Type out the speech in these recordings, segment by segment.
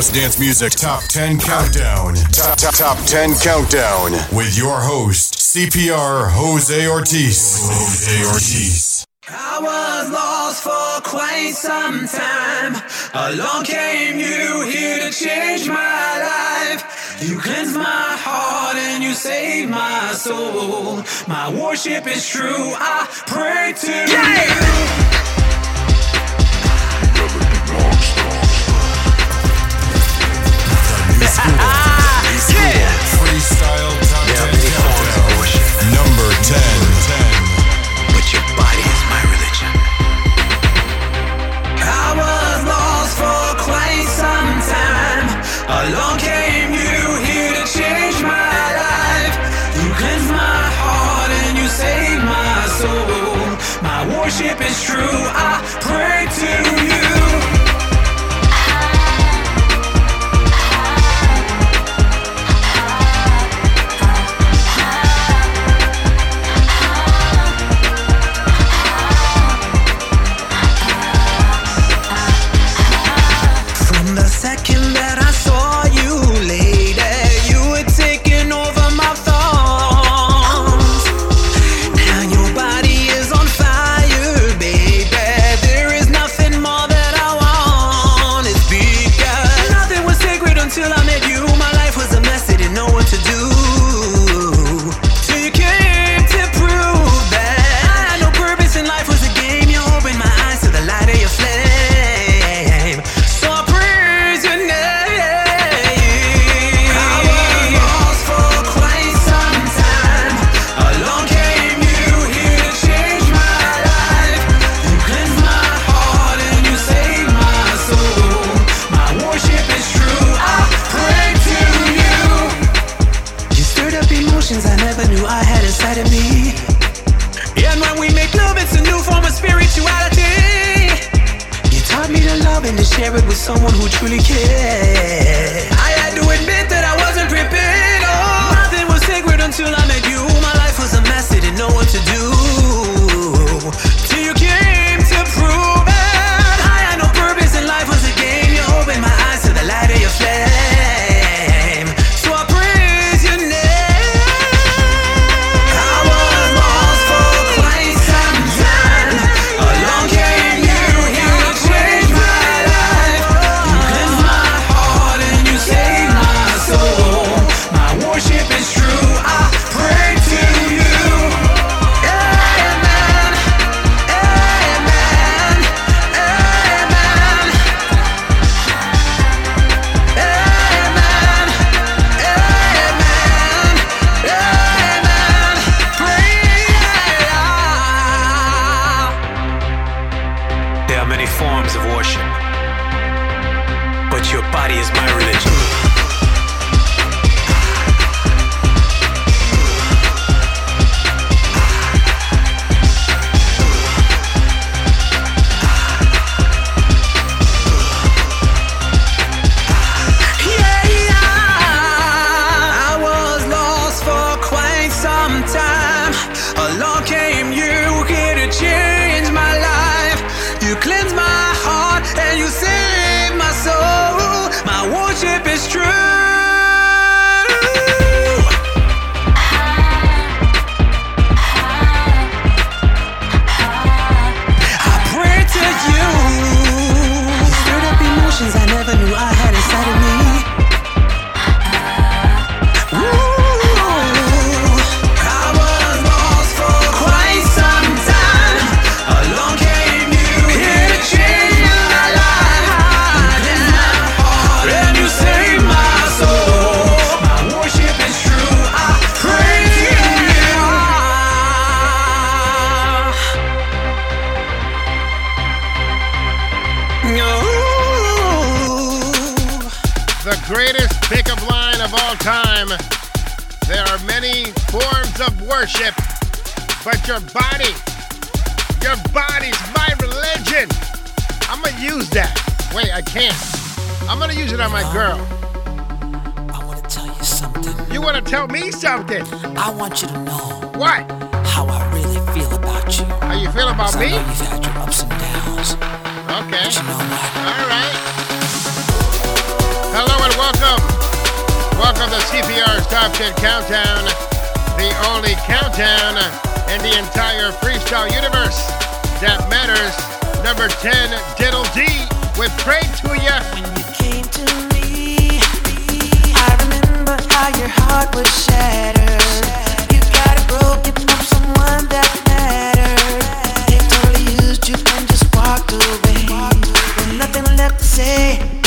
House Dance Music Top 10 Countdown. Top, top, top 10 Countdown. With your host, CPR Jose Ortiz. Jose Ortiz. I was lost for quite some time. Along came you here to change my life. You cleanse my heart and you save my soul. My worship is true. I pray to yeah. you. welcome to CPR's Top 10 Countdown, the only countdown in the entire freestyle universe that matters. Number 10, Diddle D, with Pray to Ya. When you came to me, I remember how your heart was shattered. You got it broken from someone that mattered. They totally used you and just walked away. With nothing left to say.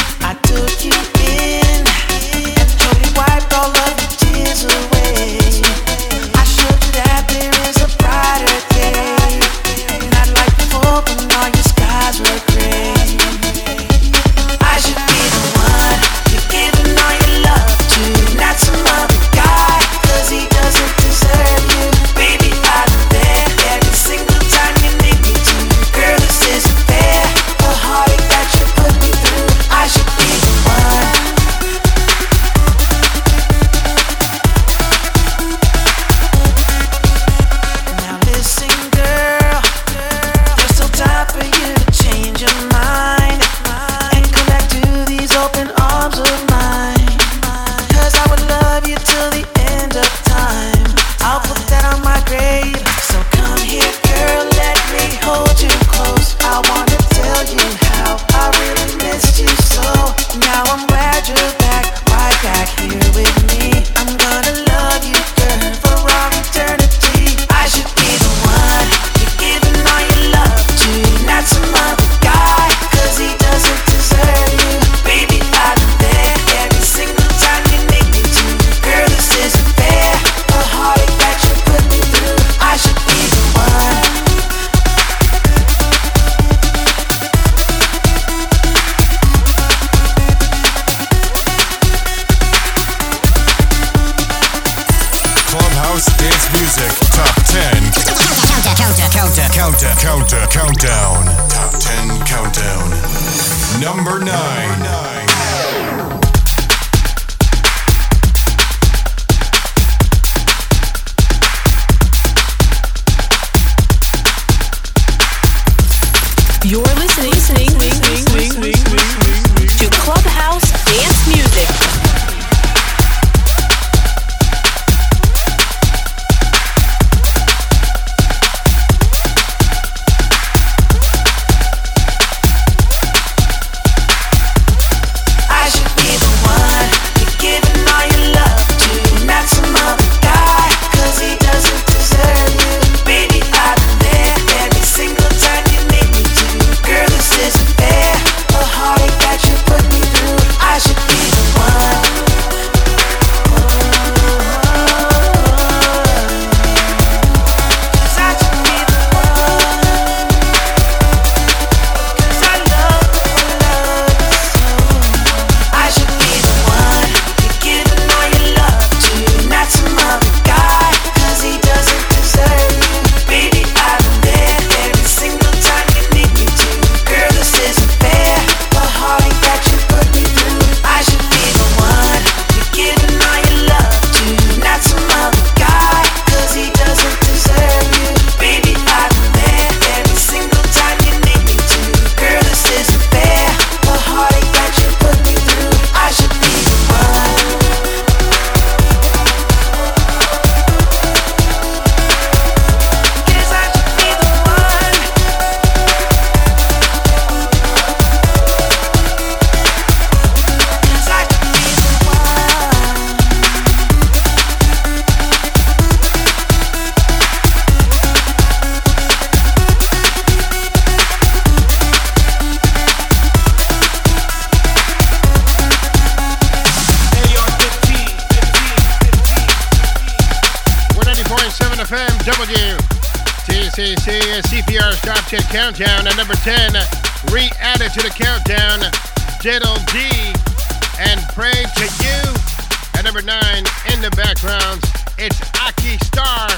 in the background. It's Aki Starr,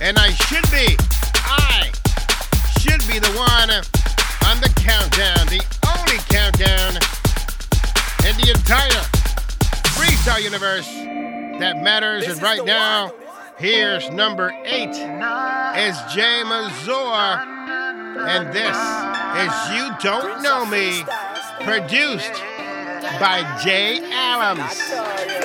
and I should be, I should be the one on the countdown, the only countdown in the entire freestyle universe that matters. This and right now, one. here's number eight. Is Jae Mazor, and this is You Don't Know Me, produced by Jay Alams.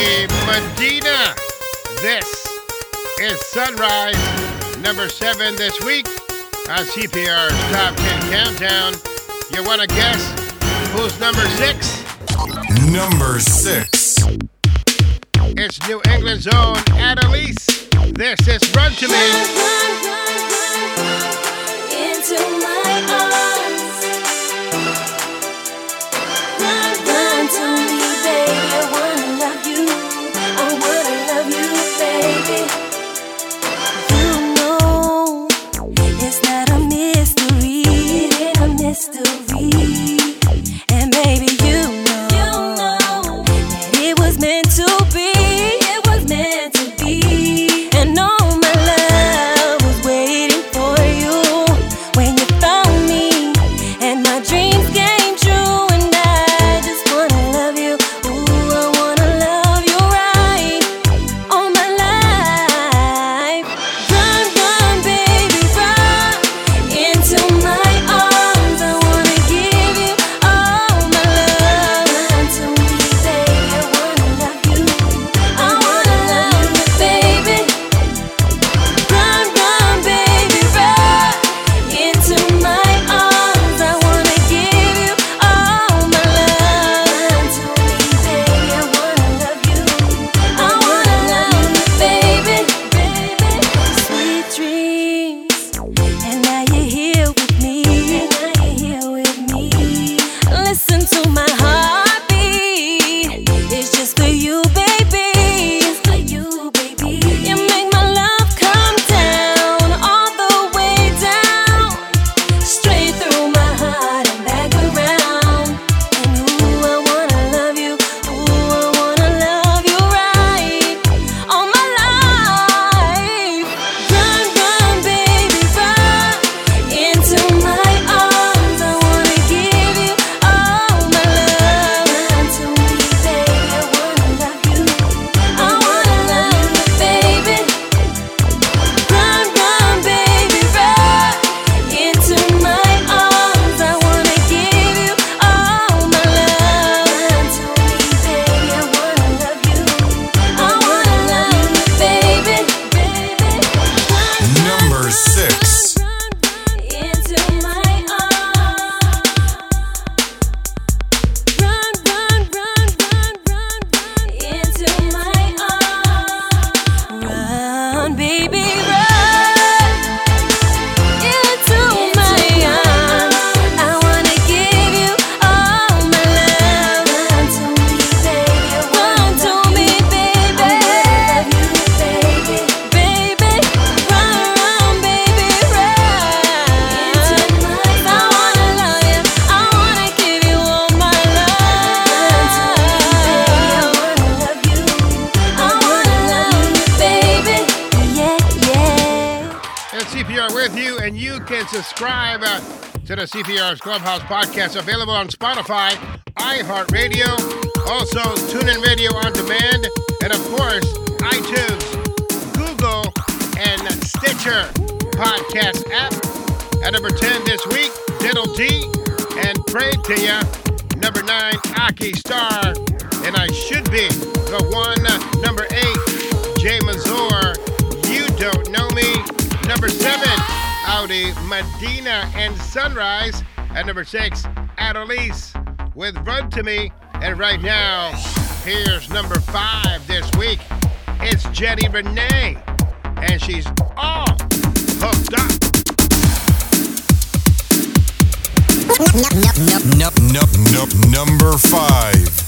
Medina. This is Sunrise, number seven this week on CPR's Top 10 Countdown. You want to guess who's number six? Number six. It's New England's own Adelis. This is Run to Me. Into my arms. Run, run to me. mystery. Outsiders Clubhouse podcast available on Spotify, iHeartRadio, also TuneIn Radio on demand, and of course, iTunes, Google, and Stitcher podcast app. At number 10 this week, Diddle D and Pray to Ya. Number 9, Aki Starr, and I Should Be the One. Number 8, Jae Mazor, You Don't Know Me. Number 7, Audi, Medina, and Sunrise. At number six, Adelis with Run to Me. And right now, here's number five this week. It's Jenni Renee. And she's all hooked up. Number five.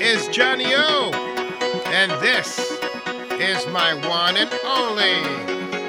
is Johnny O, and this is my one and only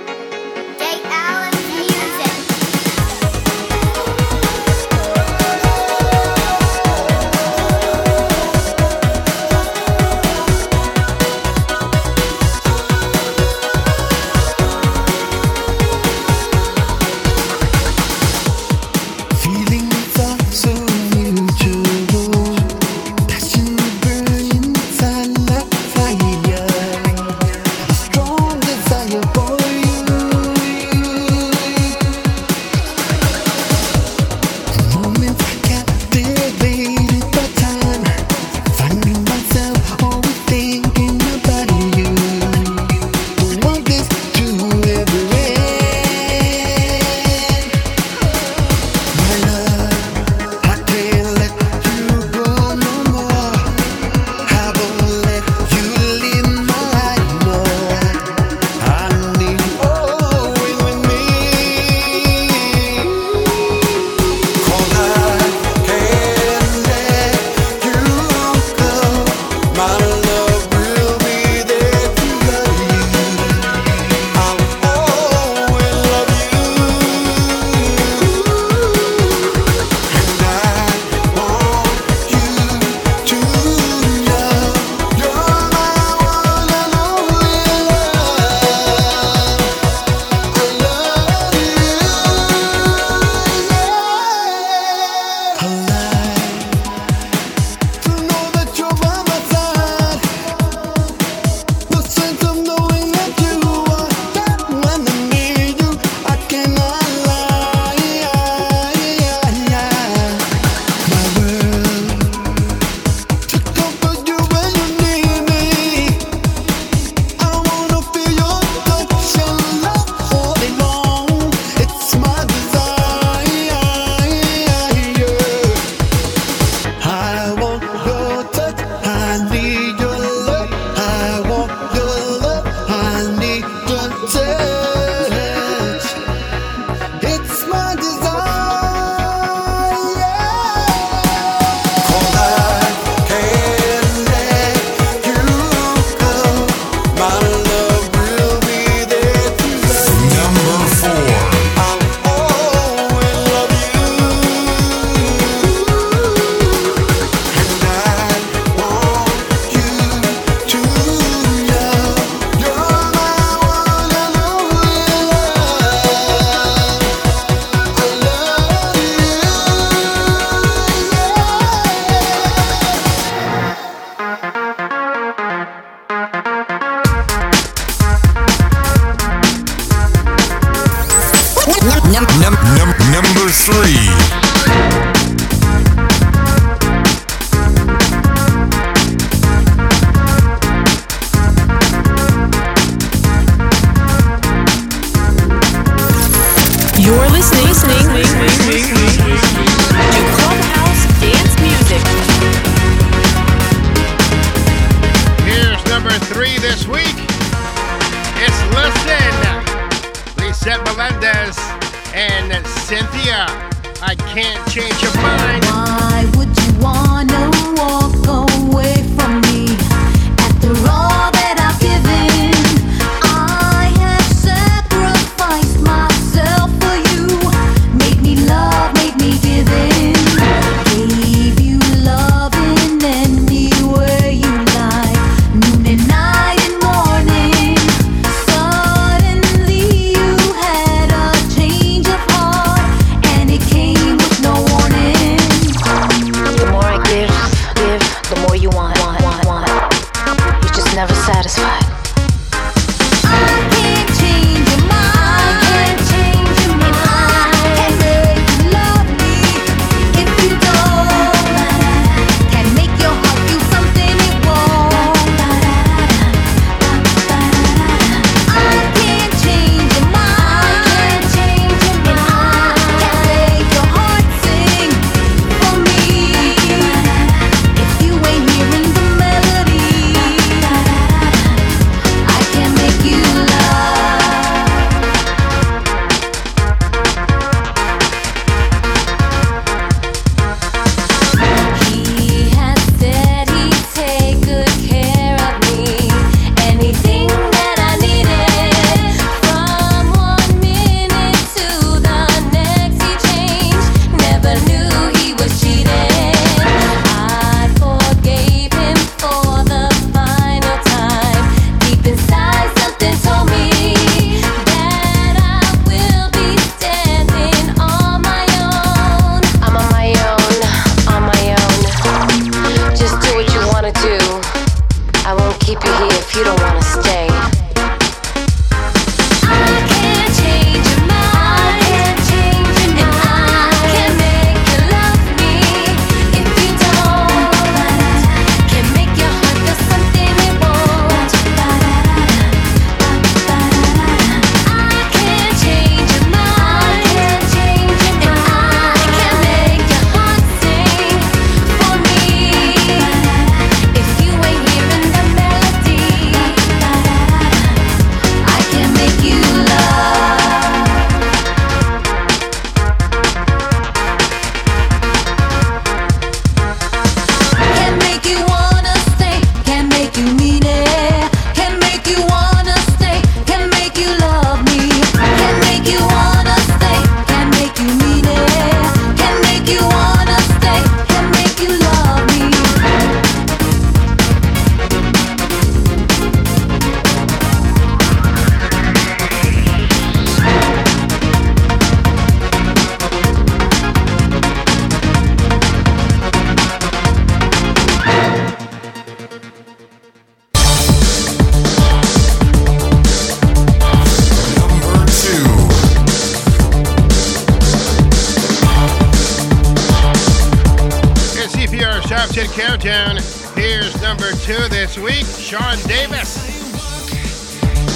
Countdown. Here's number two this week, Shawn Davis.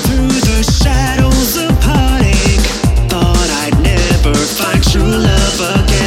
Through the shadows of heartache, thought I'd never find true love again.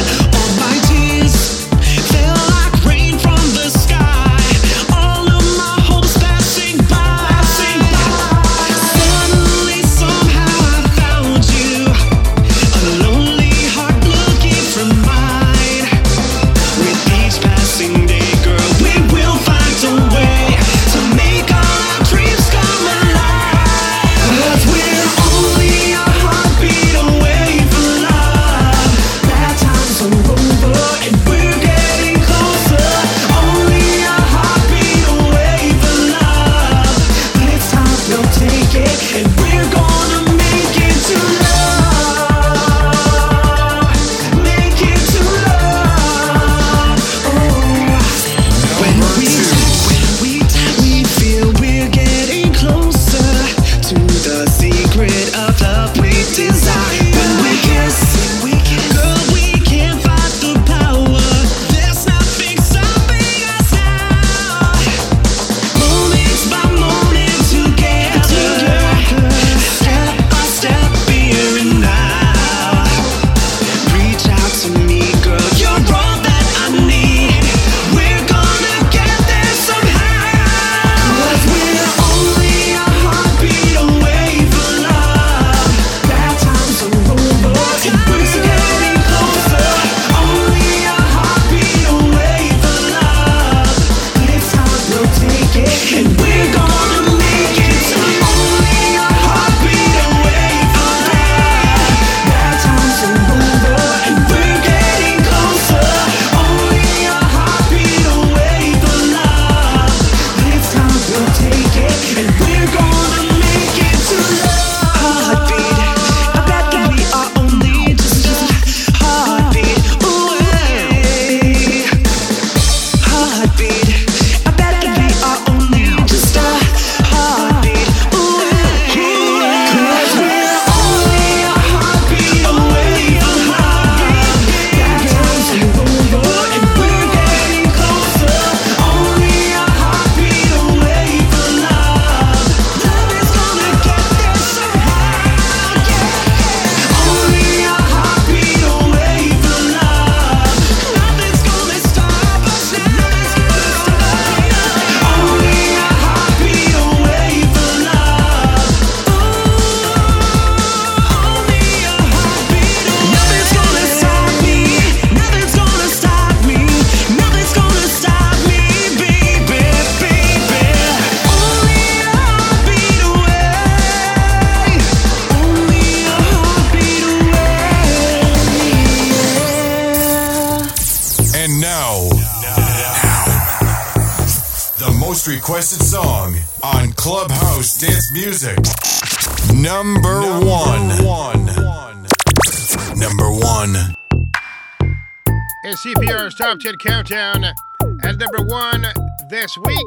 Corrupted Countdown at number one this week,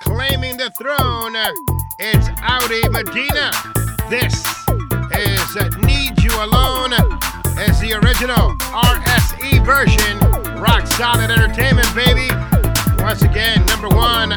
claiming the throne. It's Audi Medina. This is Need You Alone as the original RSE version. Rock Solid Entertainment, baby. Once again, number one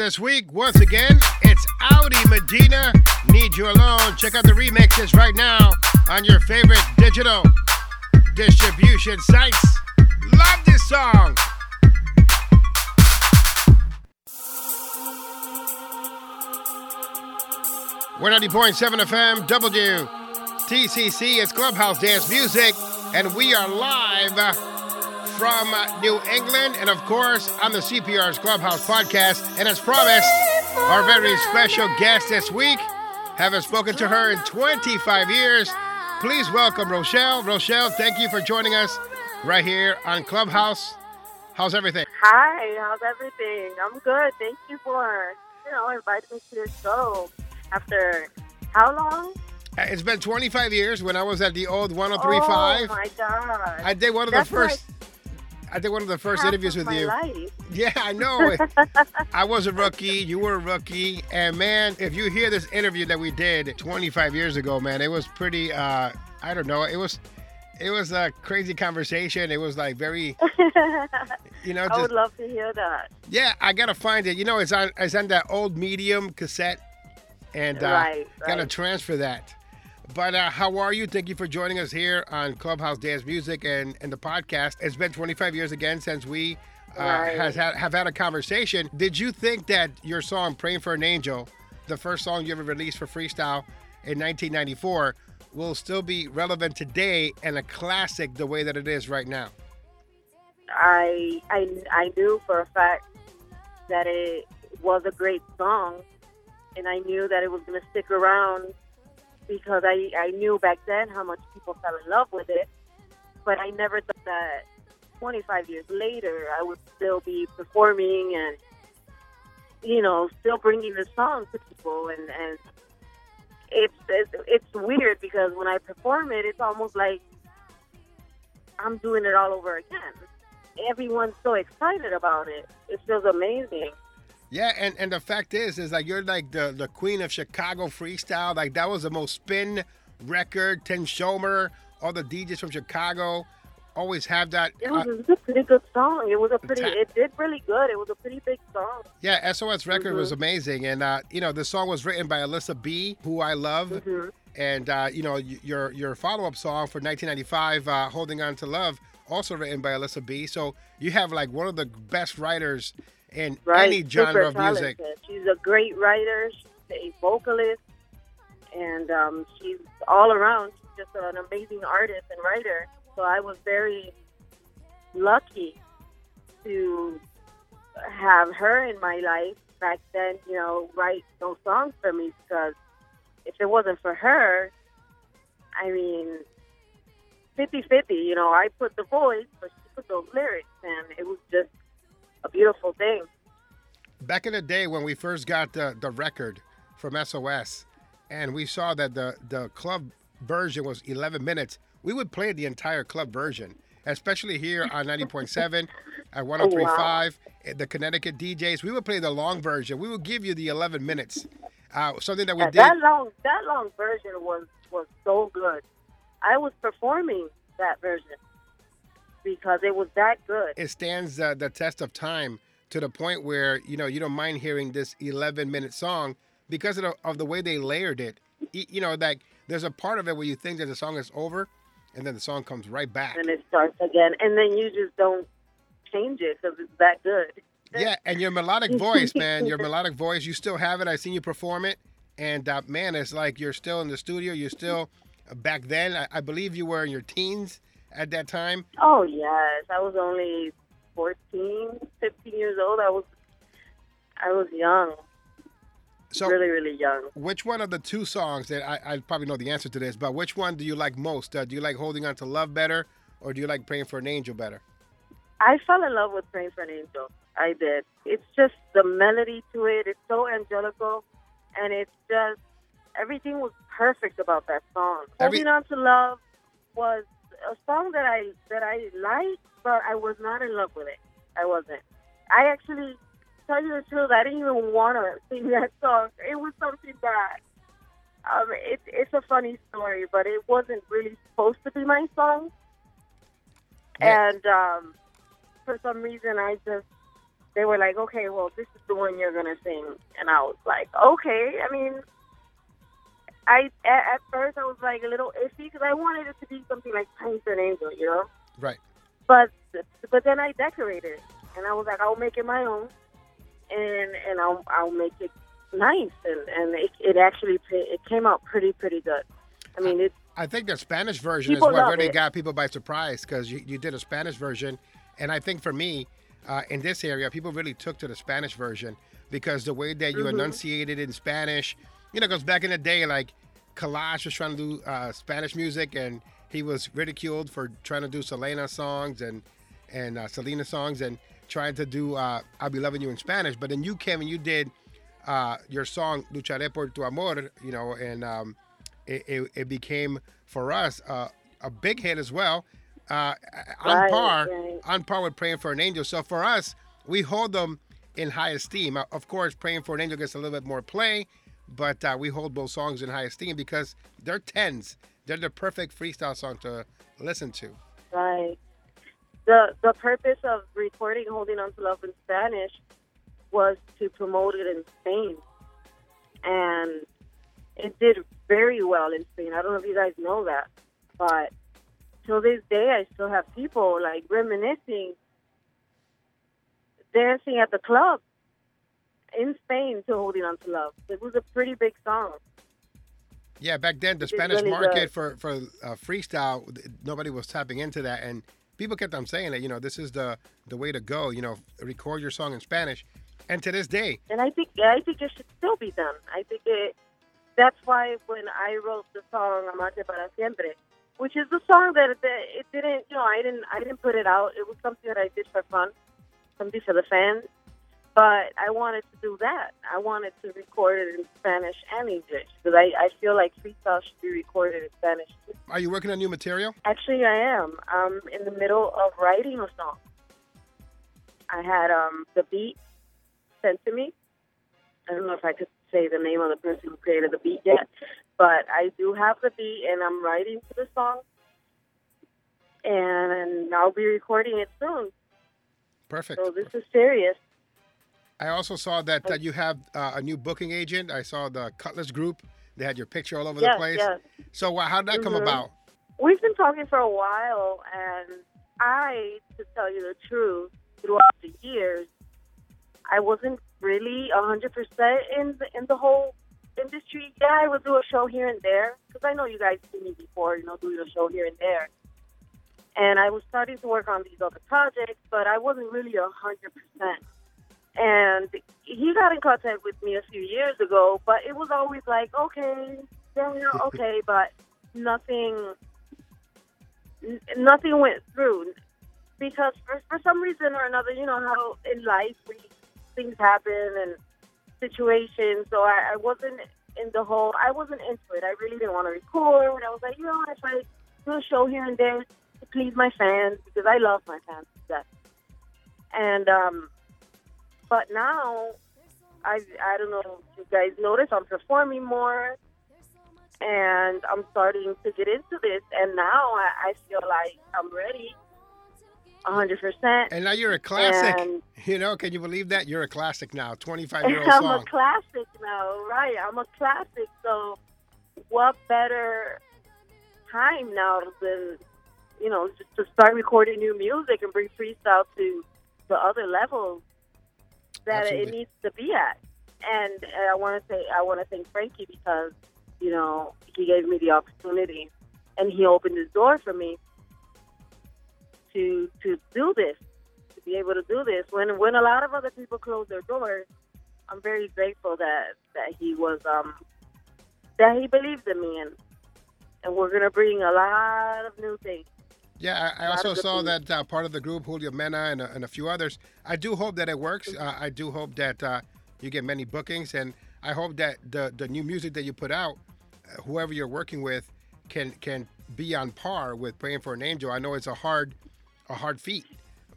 this week, once again, it's Audi Medina. Need You Alone. Check out the remixes right now on your favorite digital distribution sites. Love this song. We're 90.7 FM, WTCC. It's Clubhouse Dance Music, and we are live from New England, and of course on the CPR's Clubhouse podcast. And as promised, our very special guest this week, haven't spoken to her in 25 years. Please welcome Rochelle. Rochelle, thank you for joining us right here on Clubhouse. How's everything? Hi, how's everything? I'm good. Thank you for, you know, inviting me to your show. After how long? Uh, It's been 25 years when I was at the old 1035. Oh 1035. my god. I did one of That's the first. I did one of the first half interviews with you. life. Yeah, I know. I was a rookie. You were a rookie. And man, if you hear this interview that we did 25 years ago, man, it was pretty. Uh, I don't know. It was. It was a crazy conversation. It was like very, you know, I would love to hear that. yeah. I gotta find it. You know, it's on. It's on that old medium cassette, and uh, Right, gotta transfer that. But uh, how are you? Thank you for joining us here on Clubhouse Dance Music and, and the podcast. It's been 25 years again since we uh, Right. has had, have had a conversation. Did you think that your song "Praying for an Angel," the first song you ever released for freestyle in 1994, will still be relevant today and a classic the way that it is right now? I I I knew for a fact that it was a great song, and I knew that it was going to stick around because I I knew back then how much people fell in love with it, but I never thought that 25 years later I would still be performing and you know still bringing the song to people and and it's it's, it's weird because when I perform it, it's almost like I'm doing it all over again. Everyone's so excited about it. It feels amazing. Yeah, and, and the fact is, is like you're like the, the queen of Chicago freestyle. Like that was the most spin record. Tim Schommer, all the DJs from Chicago always have that. It uh, was, it was a pretty good song. It was a pretty. It did really good. It was a pretty big song. yeah, SOS record was Mhm. amazing, and uh, you know the song was written by Alyssa B, who I love, Mhm. and uh, you know your your follow up song for 1995, uh, "Holding On to Love," also written by Alyssa B. So you have like one of the best writers in Right. any genre of music. She's a great writer. She's a vocalist, and um, she's all around. She's just an amazing artist and writer. So I was very lucky to have her in my life back then. You know, write those songs for me because if it wasn't for her, I mean, 50-50, You know, I put the voice, but she put those lyrics, and it was just a beautiful thing. back in the day when we first got the, the record from SOS and we saw that the, the club version was 11 minutes, we would play the entire club version, especially here on 90.7 at 1035, eh, the Connecticut DJs. We would play the long version. We would give you the 11 minutes. Uh, something that we Yeah, did. that long that long version was was so good. I was performing that version because it was that good. It stands uh, the test of time to the point where you know you don't mind hearing this 11 minute song because of the, of the way they layered it. You know, like there's a part of it where you think that the song is over, and then the song comes right back. And it starts again, and then you just don't change it because it's that good. Yeah, and your melodic voice, man, your melodic voice, you still have it. I've seen you perform it, and uh, man, it's like you're still in the studio. You're still uh, back then. I, I believe you were in your teens at that time. Oh yes, I was only 14, 15 years old. I was I was young, So, really, really young. which one of the two songs that I, I probably know the answer to this, but which one do you like most? Uh, do you like "Holding On to Love" better, or do you like "Praying for an Angel" better? I fell in love with Praying for an Angel. I did. It's just the melody to it. It's so angelical, and it's just everything was perfect about that song. Every- Holding on to love was a song that I that I liked, but I was not in love with it. I wasn't. I actually, tell you the truth, I didn't even want to sing that song. It was something that. Um, it, it's a funny story, but it wasn't really supposed to be my song. Yeah. And um, for some reason, I just they were like, okay, well, this is the one you're gonna sing, and I was like, okay. I mean, I at, at first I was like a little iffy because I wanted it to be something like "Praying for an Angel," you know. Right. But but then I decorated, and I was like, I'll make it my own, and and I'll I'll make it nice, and and it, it actually it came out pretty pretty good. I mean, it I think the Spanish version is what really it. got people by surprise because you, you did a Spanish version, and I think for me, uh, in this area, people really took to the Spanish version because the way that you Mhm. enunciated in Spanish, you know, because back in the day, like Collage was trying to do uh, Spanish music, and he was ridiculed for trying to do Selena songs and and uh, Selena songs and trying to do uh, "I'll Be Loving You" in Spanish. But then you came and you did uh, your song "Lucharé por tu amor," you know, and um, it, it, it became for us uh, a big hit as well, uh, on Right, par right. on par with "Praying for an Angel." So for us, we hold them in high esteem. Of course, "Praying for an Angel" gets a little bit more play, but uh, we hold both songs in high esteem because they're tens. They're the perfect freestyle song to listen to. Right. The the purpose of recording "Holding On to Love" in Spanish was to promote it in Spain, and it did very well in Spain. I don't know if you guys know that, but till this day, I still have people like reminiscing, dancing at the club in Spain to "Holding On to Love." It was a pretty big song. Yeah, back then the is Spanish really market good. for for uh, freestyle, nobody was tapping into that, and people kept on saying that you know this is the the way to go. You know, record your song in Spanish, and to this day, and I think I think it should still be done. I think it that's why when I wrote the song Amarte para siempre, which is the song that, that it didn't, you know, I didn't, I didn't put it out. It was something that I did for fun, something for the fans. But I wanted to do that. I wanted to record it in Spanish and English because I, I feel like freestyle should be recorded in Spanish too. Are you working on new material? Actually, I am. I'm in the middle of writing a song. I had um, the beat sent to me. I don't know if I could say the name of the person who created the beat yet, but I do have the beat, and I'm writing to the song, and I'll be recording it soon. Perfect. So this is serious. I also saw that you have uh, a new booking agent. I saw the Cutlass Group. They had your picture all over Yes, the place. yes. So uh, how did that come Mhm. about? We've been talking for a while, and I, to tell you the truth, throughout the years, I wasn't really a hundred percent in the in the whole industry. Yeah, I would do a show here and there because I know you guys see me before. You know, doing a show here and there, and I was starting to work on these other projects, but I wasn't really a hundred percent. And he got in contact with me a few years ago, but it was always like, okay, yeah, okay, but nothing n- nothing went through because for, for some reason or another, you know how in life we, things happen and situations. So I, I wasn't in the whole. I wasn't into it. I really didn't want to record. I was like, you know, I do a show here and there to please my fans because I love my fans to death. And um, but now I I don't know if you guys notice I'm performing more and I'm starting to get into this, and now I, I feel like I'm ready, hundred percent. And now you're a classic. And- You know, can you believe that? You're a classic now. 25 year old I'm a classic now, right? I'm a classic. So, what better time now than you know just to start recording new music and bring freestyle to the other levels that it needs to be at? And I want to say I want to thank Frankie because you know he gave me the opportunity and he opened his door for me to to do this to be able to do this. When when a lot of other people close their doors, I'm very grateful that that he was um that he believed in me and and we're gonna bring a lot of new things. Yeah, I, I also saw that uh, part of the group, Julio Mena and, a- and a few others. I do hope that it works. Uh, I do hope that uh, you get many bookings, and I hope that the the new music that you put out, uh, whoever you're working with, can can be on par with Praying for an Angel. I know it's a hard a hard feat,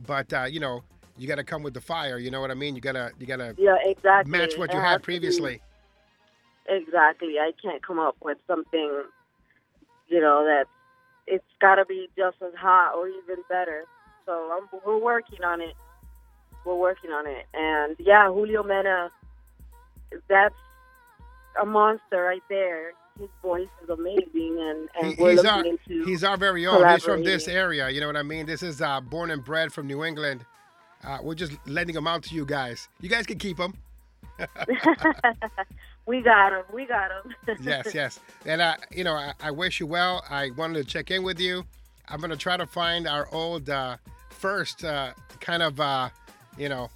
but uh, you know you got to come with the fire. You know what I mean? You gotta you gotta Yeah, exactly. match what you has had to be- previously. Exactly. I can't come up with something, you know, that it's got to be just as hot or even better. So I'm, we're working on it. We're working on it. And yeah, Julio Mena, that's a monster right there. His voice is amazing, and, and He- we're he's looking our into he's our very own. He's from this area. You know what I mean? This is uh, born and bred from New England. Uh, we're just lending him out to you guys. You guys can keep him. we got him. We got him. yes, yes. And I, you know, I, I wish you well. I wanted to check in with you. I'm gonna try to find our old uh, first uh, kind of uh, you know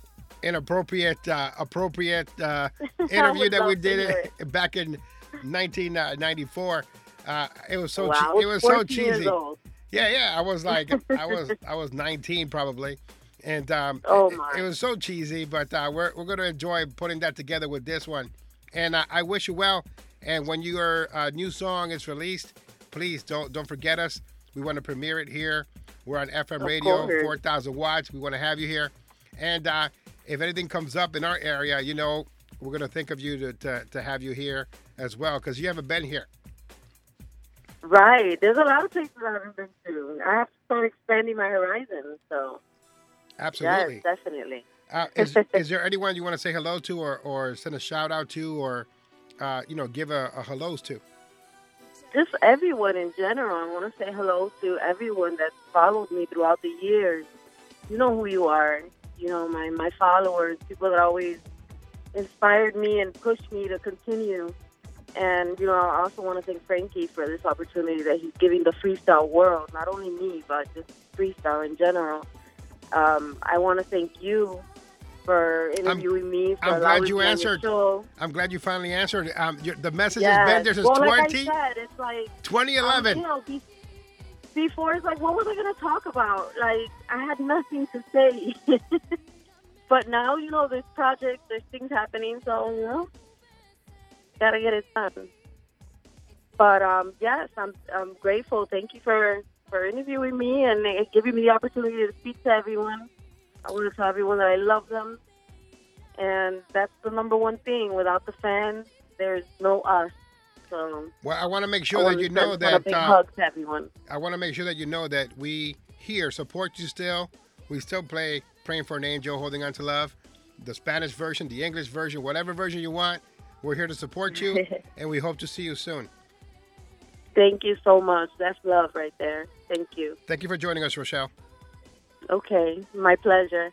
inappropriate uh, appropriate uh, interview that we did it back in 1994. Uh, it was so wow. che- it was so 14 years cheesy. old. Yeah, yeah. I was like, I was, I was 19 probably, and um, Oh, it- it, was so cheesy. But uh, we're we're gonna enjoy putting that together with this one, and uh, I wish you well. And when your uh, new song is released, please don't don't forget us. We want to premiere it here. We're on FM Of radio, course. 4,000 watts. We want to have you here, and uh, if anything comes up in our area, you know, we're gonna think of you to to, to have you here as well because you haven't been here. Right. There's a lot of places I haven't been to. I have to start expanding my horizons. So Absolutely. yes, definitely. Uh, is, is there anyone you want to say hello to or, or send a shout out to or, uh, you know, give a, a hellos to? Just everyone in general. I want to say hello to everyone that followed me throughout the years. You know who you are. You know my my followers, people that always inspired me and pushed me to continue. And you know, I also want to thank Frankie for this opportunity that he's giving the freestyle world, not only me, but just freestyle in general. Um, I want to thank you for interviewing me. For I'm glad you me answered. I'm glad you finally answered. Um, your, the message Yes. has been there since well, 20, like said, it's like 2011. Um, you know, be- before it's like, what was I going to talk about? Like, I had nothing to say. but now, you know, there's projects, there's things happening, so you know, gotta get it done. But um, yes, I'm I'm grateful. Thank you for for interviewing me and uh, giving me the opportunity to speak to everyone. I want to tell everyone that I love them, and that's the number one thing. Without the fans, there's no us. So well, I want to make sure that you know that big uh, to everyone. I want to make sure that you know that we here support you still. We still play "Praying for an Angel," "Holding On to Love," the Spanish version, the English version, whatever version you want. We're here to support you, and we hope to see you soon. Thank you so much. That's love right there. Thank you. Thank you for joining us, Rochelle. Okay, my pleasure.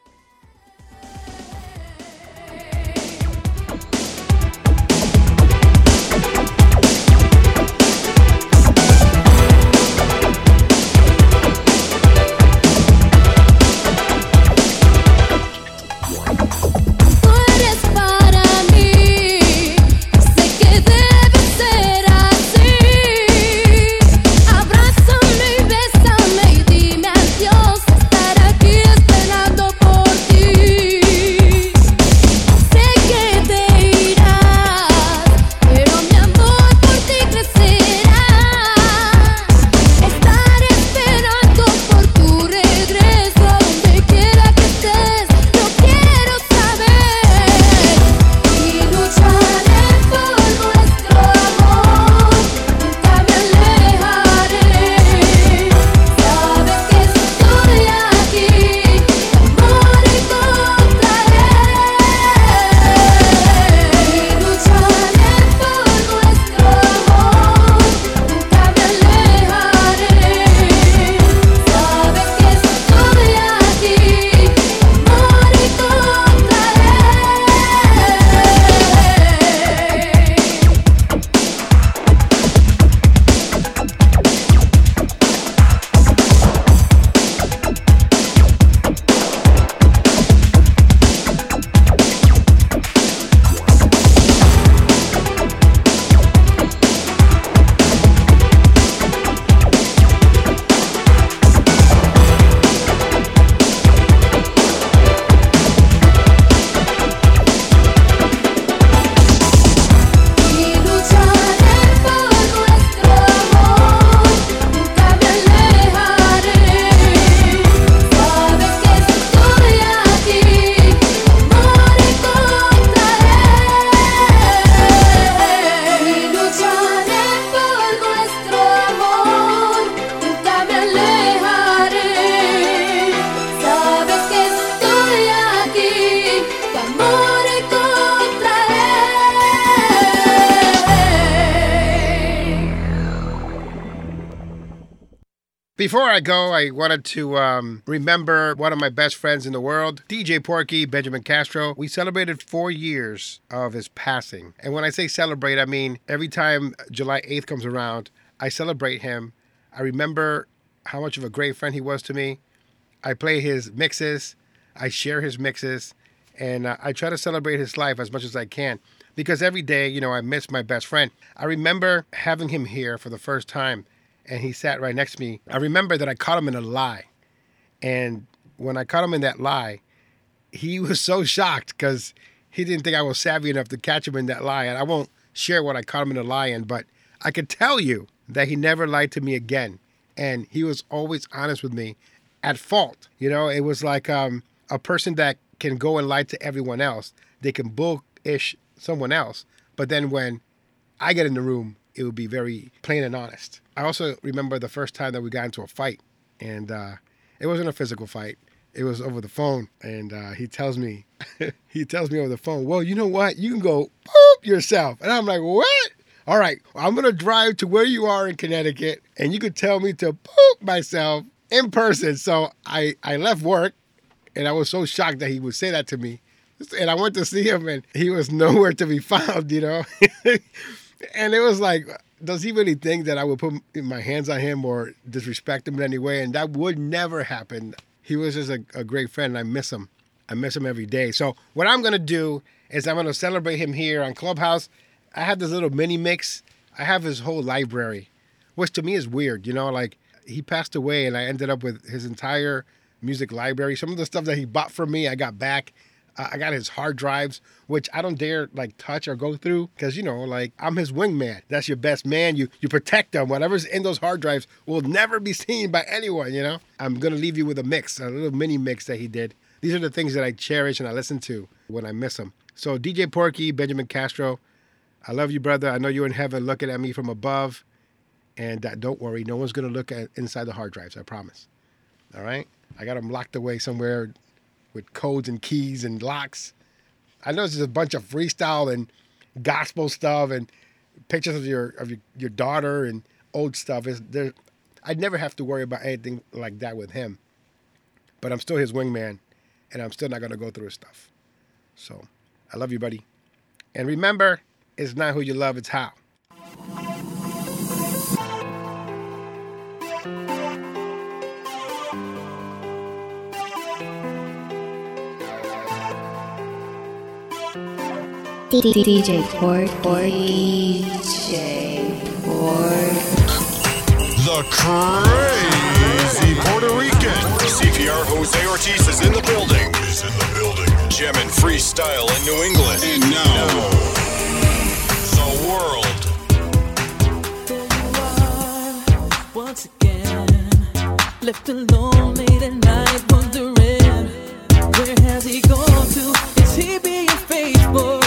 Go, I wanted to um, remember one of my best friends in the world, DJ Porkie, Benjamin Castro. We celebrated four years of his passing. And when I say celebrate, I mean every time July 8th comes around, I celebrate him. I remember how much of a great friend he was to me. I play his mixes, I share his mixes, and uh, I try to celebrate his life as much as I can because every day, you know, I miss my best friend. I remember having him here for the first time and he sat right next to me. I remember that I caught him in a lie. And when I caught him in that lie, he was so shocked because he didn't think I was savvy enough to catch him in that lie. And I won't share what I caught him in a lie in, but I could tell you that he never lied to me again. And he was always honest with me at fault. You know, it was like um, a person that can go and lie to everyone else. They can bullish someone else. But then when I get in the room, it would be very plain and honest. I also remember the first time that we got into a fight, and uh, it wasn't a physical fight. It was over the phone, and uh, he tells me, he tells me over the phone, "Well, you know what? You can go boop yourself," and I'm like, "What?" All right, I'm gonna drive to where you are in Connecticut, and you could tell me to boop myself in person. So I I left work, and I was so shocked that he would say that to me. And I went to see him, and he was nowhere to be found, you know. and it was like, does he really think that I would put my hands on him or disrespect him in any way? And that would never happen. He was just a, a great friend, and I miss him. I miss him every day. So what I'm gonna do is I'm gonna celebrate him here on Clubhouse. I have this little mini mix. I have his whole library, which to me is weird. You know, like he passed away, and I ended up with his entire music library. Some of the stuff that he bought from me, I got back. I got his hard drives, which I don't dare like touch or go through because you know, like I'm his wingman. That's your best man. You you protect them. Whatever's in those hard drives will never be seen by anyone. You know. I'm gonna leave you with a mix, a little mini mix that he did. These are the things that I cherish and I listen to when I miss him. So DJ Porkie, Benjamin Castro, I love you, brother. I know you're in heaven looking at me from above, and uh, don't worry, no one's gonna look at inside the hard drives. I promise. All right. I got them locked away somewhere with codes and keys and locks. I know just a bunch of freestyle and gospel stuff and pictures of your of your, your daughter and old stuff. Is there? I'd never have to worry about anything like that with him. But I'm still his wingman, and I'm still not gonna go through his stuff. So I love you, buddy. And remember, it's not who you love, it's how. DJ Port, DJ Port. The crazy Puerto Rican. CPR Jose Ortiz is in the building. Is in the building. Jamming freestyle in New England. And now, the world. There you are. Once again. Left alone late at night, wondering where has he gone to? Is he being faithful?